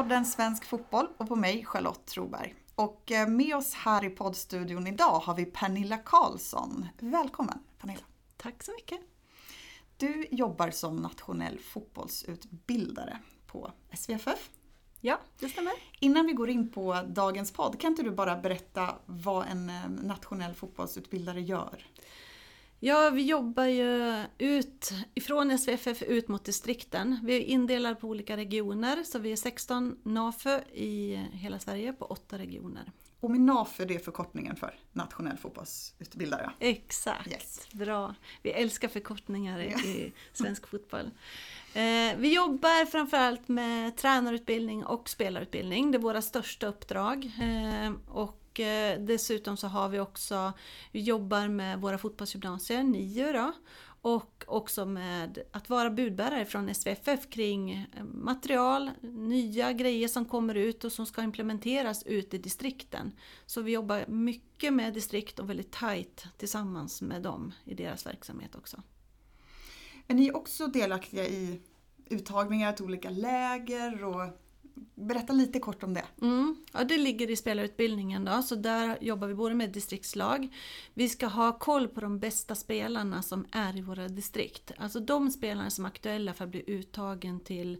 Podden Svensk Fotboll och på mig Charlotte Troberg. Och eh, med oss här i poddstudion idag har vi Pernilla Karlsson. Välkommen Pernilla! Tack så mycket! Du jobbar som nationell fotbollsutbildare på SVFF. Ja, det stämmer. Innan vi går in på dagens podd, kan inte du bara berätta vad en eh, nationell fotbollsutbildare gör? Ja, vi jobbar ju ut ifrån SVFF ut mot distrikten. Vi är indelade på olika regioner, så vi är 16 NAFÖ i hela Sverige på åtta regioner. Och med NAFÖ det är förkortningen för nationell fotbollsutbildare? Exakt, yes. bra. Vi älskar förkortningar i, i svensk fotboll. Eh, vi jobbar framförallt med tränarutbildning och spelarutbildning. Det är våra största uppdrag. Eh, och och dessutom så har vi också, vi jobbar med våra fotbollsgymnasier, nio då, och också med att vara budbärare från SVFF kring eh, material, nya grejer som kommer ut och som ska implementeras ute i distrikten. Så vi jobbar mycket med distrikt och väldigt tajt tillsammans med dem i deras verksamhet också. Är ni också delaktiga i uttagningar till olika läger och Berätta lite kort om det. Mm. Ja, det ligger i spelarutbildningen då, så där jobbar vi både med distriktslag. Vi ska ha koll på de bästa spelarna som är i våra distrikt. Alltså de spelarna som är aktuella för att bli uttagen till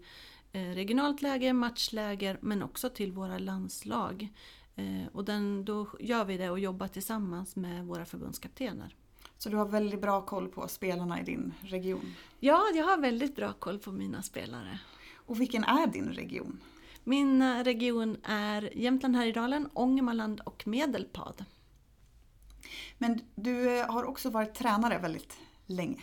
eh, regionalt läge, matchläger men också till våra landslag. Eh, och den, då gör vi det och jobbar tillsammans med våra förbundskaptener. Så du har väldigt bra koll på spelarna i din region? Ja, jag har väldigt bra koll på mina spelare. Och vilken är din region? Min eh, region är Jämtland Härjedalen, Ångermanland och Medelpad. Men du eh, har också varit tränare väldigt länge.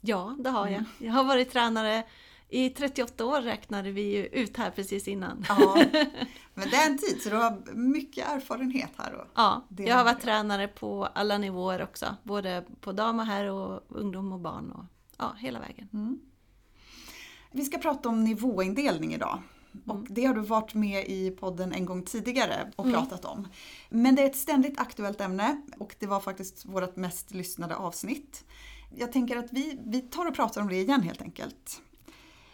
Ja, det har jag. Mm. Jag har varit tränare i 38 år räknade vi ju ut här precis innan. Ja, men det är en tid så du har mycket erfarenhet här. Och ja, jag har varit tränare på alla nivåer också. Både på dam och herr och ungdom och barn och ja, hela vägen. Mm. Vi ska prata om nivåindelning idag. Och mm. det har du varit med i podden en gång tidigare och mm. pratat om. Men det är ett ständigt aktuellt ämne och det var faktiskt vårt mest lyssnade avsnitt. Jag tänker att vi, vi tar och pratar om det igen helt enkelt.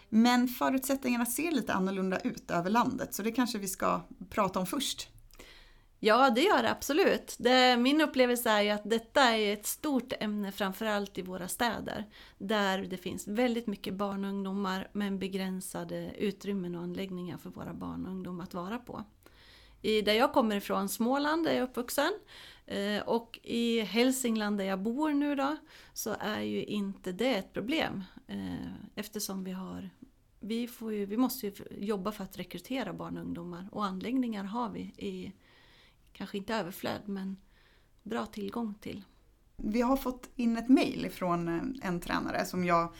Men förutsättningarna ser lite annorlunda ut över landet så det kanske vi ska prata om först. Ja, det gör det absolut. Det, min upplevelse är ju att detta är ett stort ämne framförallt i våra städer. Där det finns väldigt mycket barn och ungdomar men begränsade utrymmen och anläggningar för våra barn och ungdomar att vara på. I, där jag kommer ifrån, Småland, där jag är uppvuxen, eh, och i Hälsingland där jag bor nu då, så är ju inte det ett problem. Eh, eftersom vi har vi, får ju, vi måste ju jobba för att rekrytera barn och ungdomar och anläggningar har vi i kanske inte överflöd, men bra tillgång till. Vi har fått in ett mejl från eh, en tränare som jag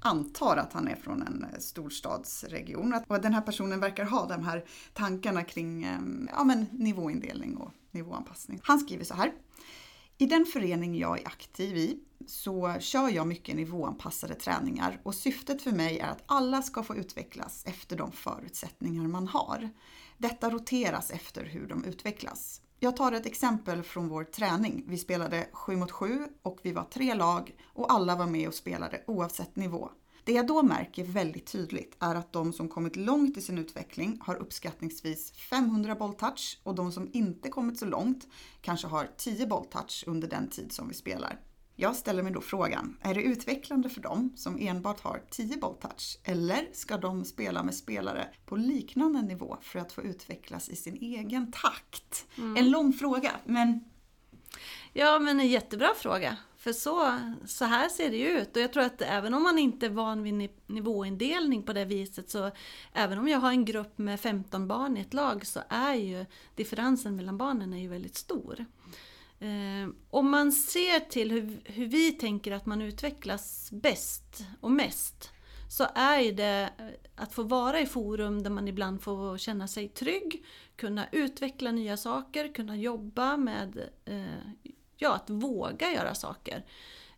antar att han är från en eh, storstadsregion. Och den här personen verkar ha de här tankarna kring eh, ja, men nivåindelning och nivåanpassning. Han skriver så här. I den förening jag är aktiv i så kör jag mycket nivåanpassade träningar och syftet för mig är att alla ska få utvecklas efter de förutsättningar man har. Detta roteras efter hur de utvecklas. Jag tar ett exempel från vår träning. Vi spelade 7 mot 7 och vi var tre lag och alla var med och spelade oavsett nivå. Det jag då märker väldigt tydligt är att de som kommit långt i sin utveckling har uppskattningsvis 500 bolltouch och de som inte kommit så långt kanske har 10 bolltouch under den tid som vi spelar. Jag ställer mig då frågan, är det utvecklande för dem som enbart har 10 bolltouch? Eller ska de spela med spelare på liknande nivå för att få utvecklas i sin egen takt? Mm. En lång fråga, men... Ja, men en jättebra fråga. För så, så här ser det ju ut. Och jag tror att även om man inte är van vid nivåindelning på det viset så även om jag har en grupp med 15 barn i ett lag så är ju differensen mellan barnen är ju väldigt stor. Eh, om man ser till hur, hur, vi tänker att man utvecklas bäst och mest så är det eh, att få vara i forum där man ibland får känna sig trygg, kunna utveckla nya saker, kunna jobba med eh, ja, att våga göra saker.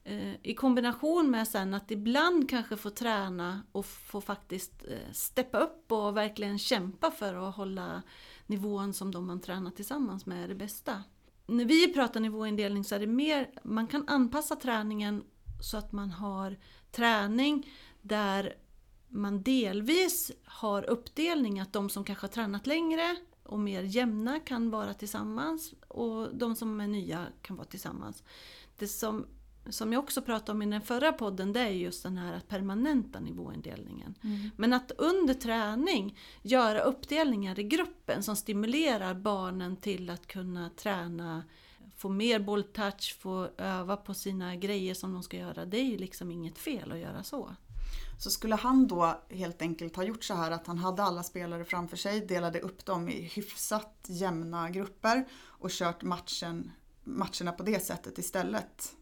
Eh, I kombination med sen att ibland kanske få träna och få faktiskt eh, steppa upp och verkligen kämpa för att hålla nivån som de man tränar tillsammans med är det bästa när vi pratar nivåindelning så är det mer, man kan anpassa träningen så att man har träning där man delvis har uppdelning att de som kanske har tränat längre och mer jämna kan vara tillsammans och de som är nya kan vara tillsammans. Det som, som jag också pratade om i den förra podden det är just den här permanenta nivåindelningen. Mm. Men att under träning göra uppdelningar i gruppen som stimulerar barnen till att kunna träna få mer bolltouch, få öva på sina grejer som de ska göra. Det är ju liksom inget fel att göra så. Så skulle han då helt enkelt ha gjort så här att han hade alla spelare framför sig, delade upp dem i hyfsat jämna grupper och kört matchen, matcherna på det sättet istället?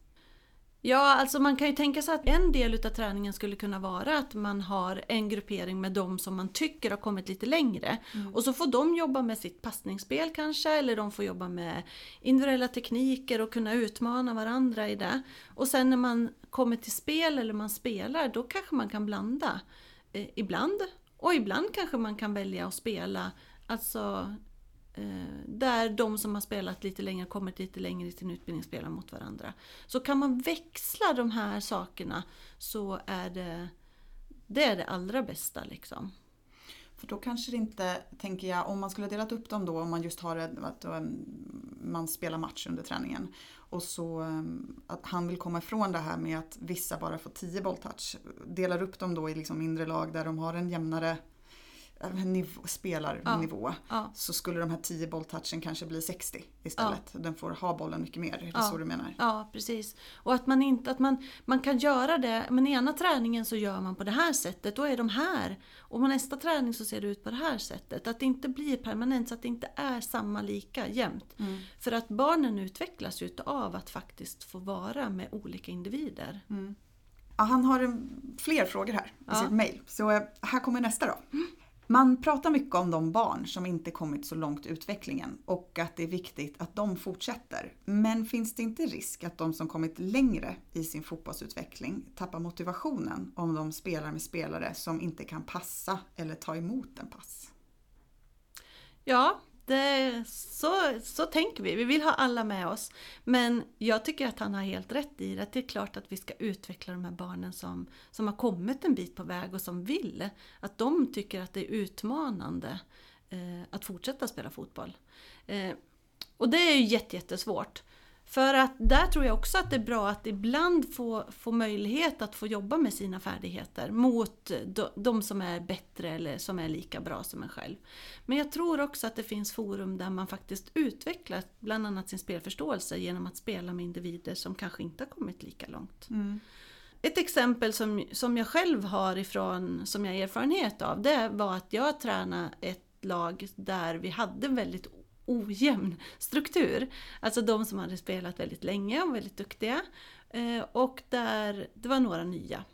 Ja, alltså man kan ju tänka sig att en del utav träningen skulle kunna vara att man har en gruppering med de som man tycker har kommit lite längre. Mm. Och så får de jobba med sitt passningsspel kanske, eller de får jobba med individuella tekniker och kunna utmana varandra i det. Och sen när man kommer till spel eller man spelar, då kanske man kan blanda. Eh, ibland. Och ibland kanske man kan välja att spela alltså Eh, där de som har spelat lite längre, kommit lite längre i sin utbildning spelar mot varandra. Så kan man växla de här sakerna så är det det, är det allra bästa. Liksom. För då kanske det inte, tänker jag, om man skulle delat upp dem då, om man just har att eh, man spelar match under träningen och så eh, att han vill komma ifrån det här med att vissa bara får 10 bolltouch. Delar upp dem då i liksom mindre lag där de har en jämnare nivå, spelarnivå ja. så skulle de här 10 bolltouchen kanske bli 60 istället. Ja. Den får ha bollen mycket mer, är det ja. så du menar? Ja, precis. Och att man inte, att man, man kan göra det, men ena träningen så gör man på det här sättet, då är de här. Och på nästa träning så ser det ut på det här sättet. Att det inte blir permanent, så att det inte är samma lika jämt. Mm. För att barnen utvecklas ju av att faktiskt få vara med olika individer. Mm. Ja, han har fler frågor här i sitt mejl. Så eh, här kommer nästa då. Mm. Man pratar mycket om de barn som inte kommit så långt i utvecklingen och att det är viktigt att de fortsätter. Men finns det inte risk att de som kommit längre i sin fotbollsutveckling tappar motivationen om de spelar med spelare som inte kan passa eller ta emot en pass? Ja, det, så, så tänker vi. Vi vill ha alla med oss. Men jag tycker att han har helt rätt i det. Det är klart att vi ska utveckla de här barnen som, som har kommit en bit på väg och som vill. Att de tycker att det är utmanande eh, att fortsätta spela fotboll. Eh, och det är ju jättesvårt. För att där tror jag också att det är bra att ibland få, få möjlighet att få jobba med sina färdigheter mot de, de, som är bättre eller som är lika bra som en själv. Men jag tror också att det finns forum där man faktiskt utvecklar bland annat sin spelförståelse genom att spela med individer som kanske inte har kommit lika långt. Mm. Ett exempel som, som jag själv har ifrån, som jag har erfarenhet av, det var att jag tränade ett lag där vi hade väldigt ojämn struktur. Alltså de som hade spelat väldigt länge och väldigt duktiga. Eh, och där det var några nya.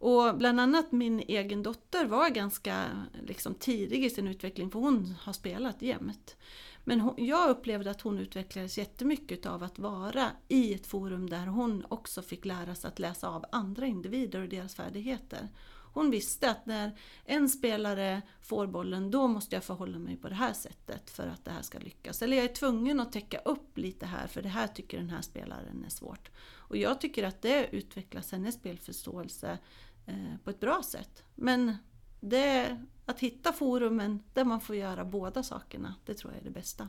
Och bland annat min egen dotter var ganska liksom, tidig i sin utveckling för hon har spelat jämt. Men hon, jag upplevde att hon utvecklades jättemycket av att vara i ett forum där hon också fick lära sig att läsa av andra individer och deras färdigheter. Hon visste att när en spelare får bollen då måste jag förhålla mig på det här sättet för att det här ska lyckas. Eller jag är tvungen att täcka upp lite här för det här tycker den här spelaren är svårt. Och jag tycker att det utvecklas hennes spelförståelse eh, på ett bra sätt. Men det, att hitta forumen där man får göra båda sakerna, det tror jag är det bästa.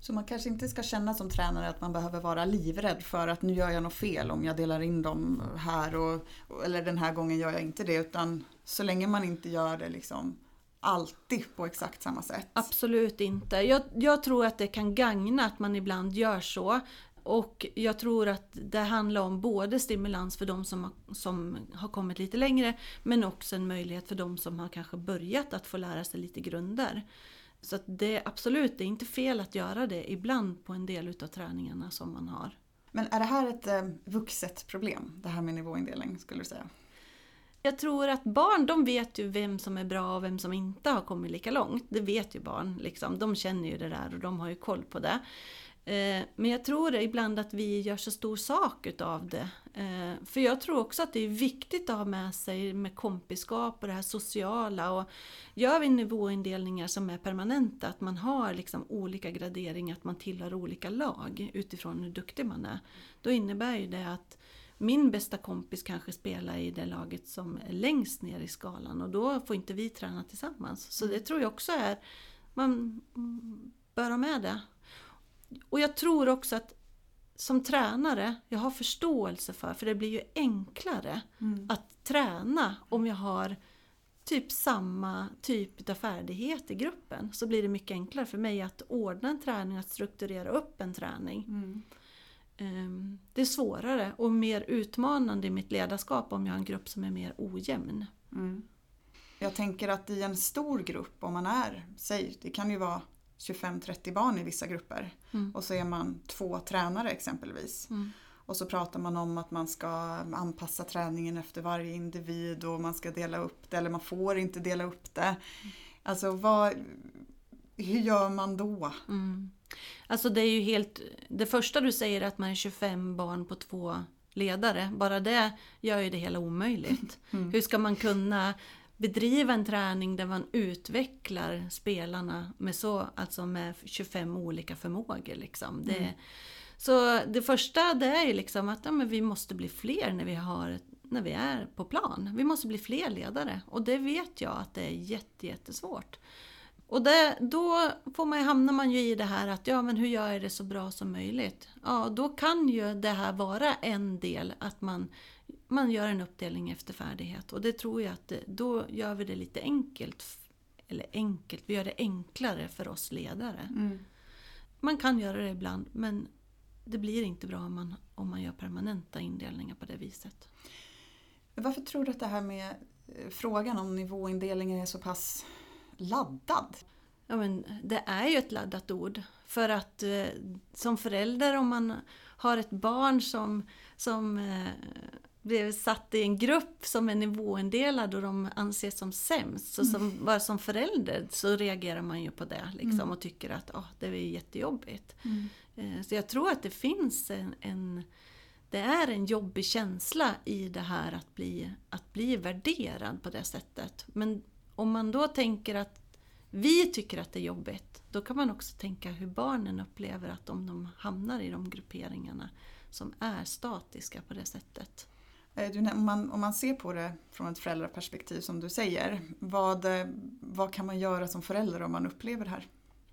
Så man kanske inte ska känna som tränare att man behöver vara livrädd för att nu gör jag något fel om jag delar in dem här och, eller den här gången gör jag inte det utan så länge man inte gör det liksom alltid på exakt samma sätt. Absolut inte. Jag, jag tror att det kan gagna att man ibland gör så. Och jag tror att det handlar om både stimulans för de som har, som har kommit lite längre men också en möjlighet för de som har kanske börjat att få lära sig lite grunder. Så det är absolut, det är inte fel att göra det ibland på en del utav träningarna som man har. Men är det här ett eh, vuxet problem, det här med nivåindelning skulle du säga? Jag tror att barn de vet ju vem som är bra och vem som inte har kommit lika långt. Det vet ju barn. Liksom. De känner ju det där och de har ju koll på det. Eh, men jag tror ibland att vi gör så stor sak utav det. Eh, för jag tror också att det är viktigt att ha med sig med kompiskap och det här sociala. Och gör vi nivåindelningar som är permanenta, att man har liksom olika graderingar, att man tillhör olika lag utifrån hur duktig man är. Då innebär ju det att min bästa kompis kanske spelar i det laget som är längst ner i skalan och då får inte vi träna tillsammans. Så det tror jag också är, man bör ha med det. Och jag tror också att som tränare, jag har förståelse för, för det blir ju enklare mm. att träna om jag har typ samma typ av färdighet i gruppen. Så blir det mycket enklare för mig att ordna en träning, att strukturera upp en träning. Mm. Ehm, det är svårare och mer utmanande i mitt ledarskap om jag har en grupp som är mer ojämn. Mm. Jag tänker att i en stor grupp, om man är, säg det kan ju vara 25-30 barn i vissa grupper mm. och så är man två tränare exempelvis. Mm. Och så pratar man om att man ska anpassa träningen efter varje individ och man ska dela upp det eller man får inte dela upp det. Alltså vad, hur gör man då? Mm. Alltså det är ju helt, det första du säger är att man är 25 barn på två ledare, bara det gör ju det hela omöjligt. Mm. Hur ska man kunna bedriva en träning där man utvecklar spelarna med, så, alltså med 25 olika förmågor. Liksom. Det, mm. Så det första det är ju liksom att ja, men vi måste bli fler när vi, har, när vi är på plan. Vi måste bli fler ledare och det vet jag att det är jätte, jättesvårt. Och det, då får man, hamnar man ju i det här att ja men hur gör jag det så bra som möjligt? Ja då kan ju det här vara en del att man, man gör en uppdelning efter färdighet och det tror jag att det, då gör vi det lite enkelt. Eller enkelt, vi gör det enklare för oss ledare. Mm. Man kan göra det ibland men det blir inte bra om man, om man gör permanenta indelningar på det viset. Varför tror du att det här med eh, frågan om nivåindelningen är så pass laddad? Ja, men det är ju ett laddat ord. För att eh, som förälder om man har ett barn som, som eh, blev satt i en grupp som är nivåindelad och de anses som sämst. Så som, mm. bara som förälder så reagerar man ju på det liksom, mm. och tycker att oh, det är jättejobbigt. Mm. Eh, så jag tror att det finns en, en, det är en jobbig känsla i det här att bli, att bli värderad på det sättet. Men om man då tänker att vi tycker att det är jobbigt, då kan man också tänka hur barnen upplever att om de hamnar i de grupperingarna som är statiska på det sättet. Eh, om, man, om man ser på det från ett föräldraperspektiv som du säger, vad, vad kan man göra som förälder om man upplever det här?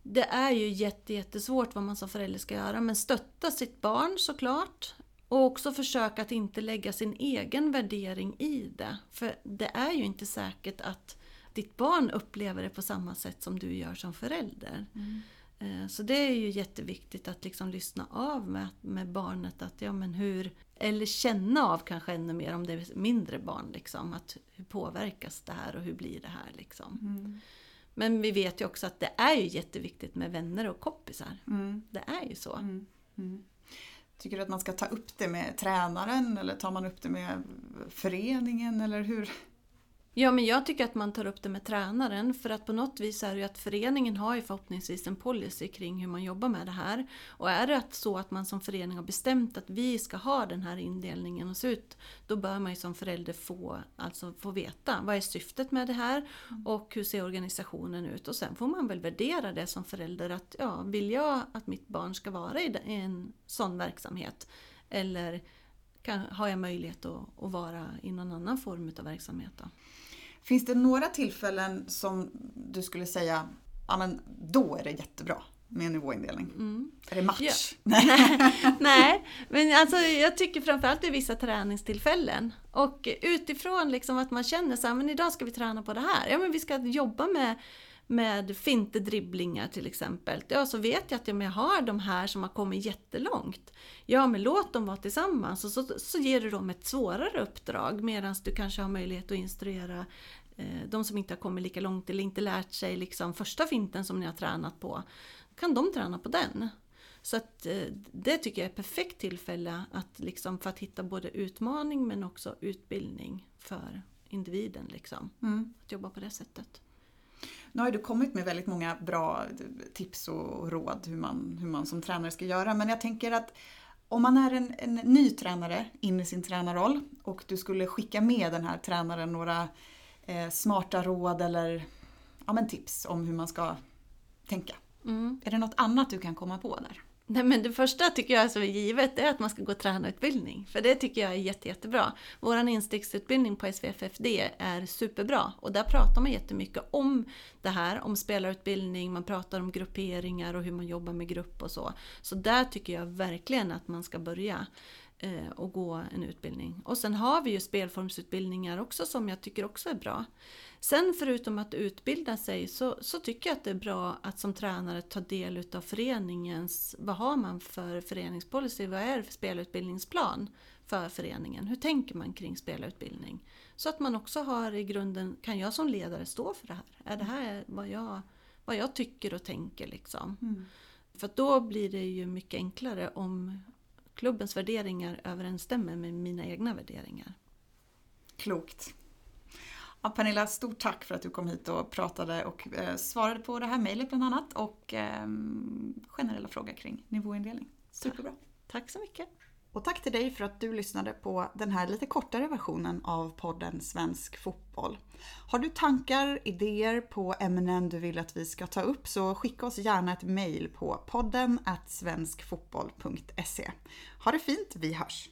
Det är ju jättesvårt vad man som förälder ska göra, men stötta sitt barn såklart. Och också försöka att inte lägga sin egen värdering i det. För det är ju inte säkert att ditt barn upplever det på samma sätt som du gör som förälder. Mm. Eh, så det är ju jätteviktigt att liksom lyssna av med, med barnet. Att, ja, men hur, eller känna av kanske ännu mer om det är mindre barn. Liksom, att hur påverkas det här och hur blir det här? Liksom. Mm. Men vi vet ju också att det är ju jätteviktigt med vänner och kompisar. Mm. Det är ju så. Mm. Mm. Tycker du att man ska ta upp det med tränaren eller tar man upp det med föreningen eller hur? Ja, men jag tycker att man tar upp det med tränaren för att på något vis är det ju att föreningen har ju förhoppningsvis en policy kring hur man jobbar med det här. Och är det så att man som förening har bestämt att vi ska ha den här indelningen och se ut, då bör man ju som förälder få, alltså få veta vad är syftet med det här och hur ser organisationen ut. Och sen får man väl värdera det som förälder att ja, vill jag att mitt barn ska vara i en sån verksamhet? Eller kan, har jag möjlighet att, att vara i någon annan form av verksamhet? Då? Finns det några tillfällen som du skulle säga, ja men då är det jättebra med nivåindelning? Mm. Är det match? Ja. Nej. Nej, men alltså jag tycker framförallt är vissa träningstillfällen. Och utifrån liksom att man känner så här, men idag ska vi träna på det här. Ja men vi ska jobba med med fintedribblingar till exempel. Ja, så vet jag att jag har de här som har kommit jättelångt, ja men låt dem vara tillsammans och så, så ger du dem ett svårare uppdrag medan du kanske har möjlighet att instruera de som inte har kommit lika långt eller inte lärt sig liksom första finten som ni har tränat på. Kan de träna på den? Så att, eh, det tycker jag är ett perfekt tillfälle att, liksom, för att hitta både utmaning men också utbildning för individen. Liksom. Mm. Att jobba på det sättet. Nu har du kommit med väldigt många bra tips och råd hur man, hur man som tränare ska göra. Men jag tänker att om man är en, en ny tränare in i sin tränarroll och du skulle skicka med den här tränaren några eh, smarta råd eller ja, men tips om hur man ska tänka. Mm. Är det något annat du kan komma på där? Nej men det första tycker jag är givet är att man ska gå tränarutbildning. För det tycker jag är jätte, jättebra. Vår instegsutbildning på SVFFD är superbra. Och där pratar man jättemycket om det här, om spelarutbildning, man pratar om grupperingar och hur man jobbar med grupp och så. Så där tycker jag verkligen att man ska börja och gå en utbildning. Och sen har vi ju spelformsutbildningar också som jag tycker också är bra. Sen förutom att utbilda sig så, så tycker jag att det är bra att som tränare ta del utav föreningens, vad har man för föreningspolicy, vad är det för spelutbildningsplan för föreningen? Hur tänker man kring spelutbildning? Så att man också har i grunden, kan jag som ledare stå för det här? Är det här vad jag, vad jag tycker och tänker liksom? Mm. För då blir det ju mycket enklare om klubbens värderingar överensstämmer med mina egna värderingar. Klokt. Ja, Pernilla, stort tack för att du kom hit och pratade och eh, svarade på det här mejlet bland annat och eh, generella frågor kring nivåindelning. Superbra. Tack så mycket. Och tack till dig för att du lyssnade på den här lite kortare versionen av podden Svensk Fotboll. Har du tankar, idéer på ämnen du vill att vi ska ta upp så skicka oss gärna ett mejl på podden svenskfotboll.se. Ha det fint, vi hörs!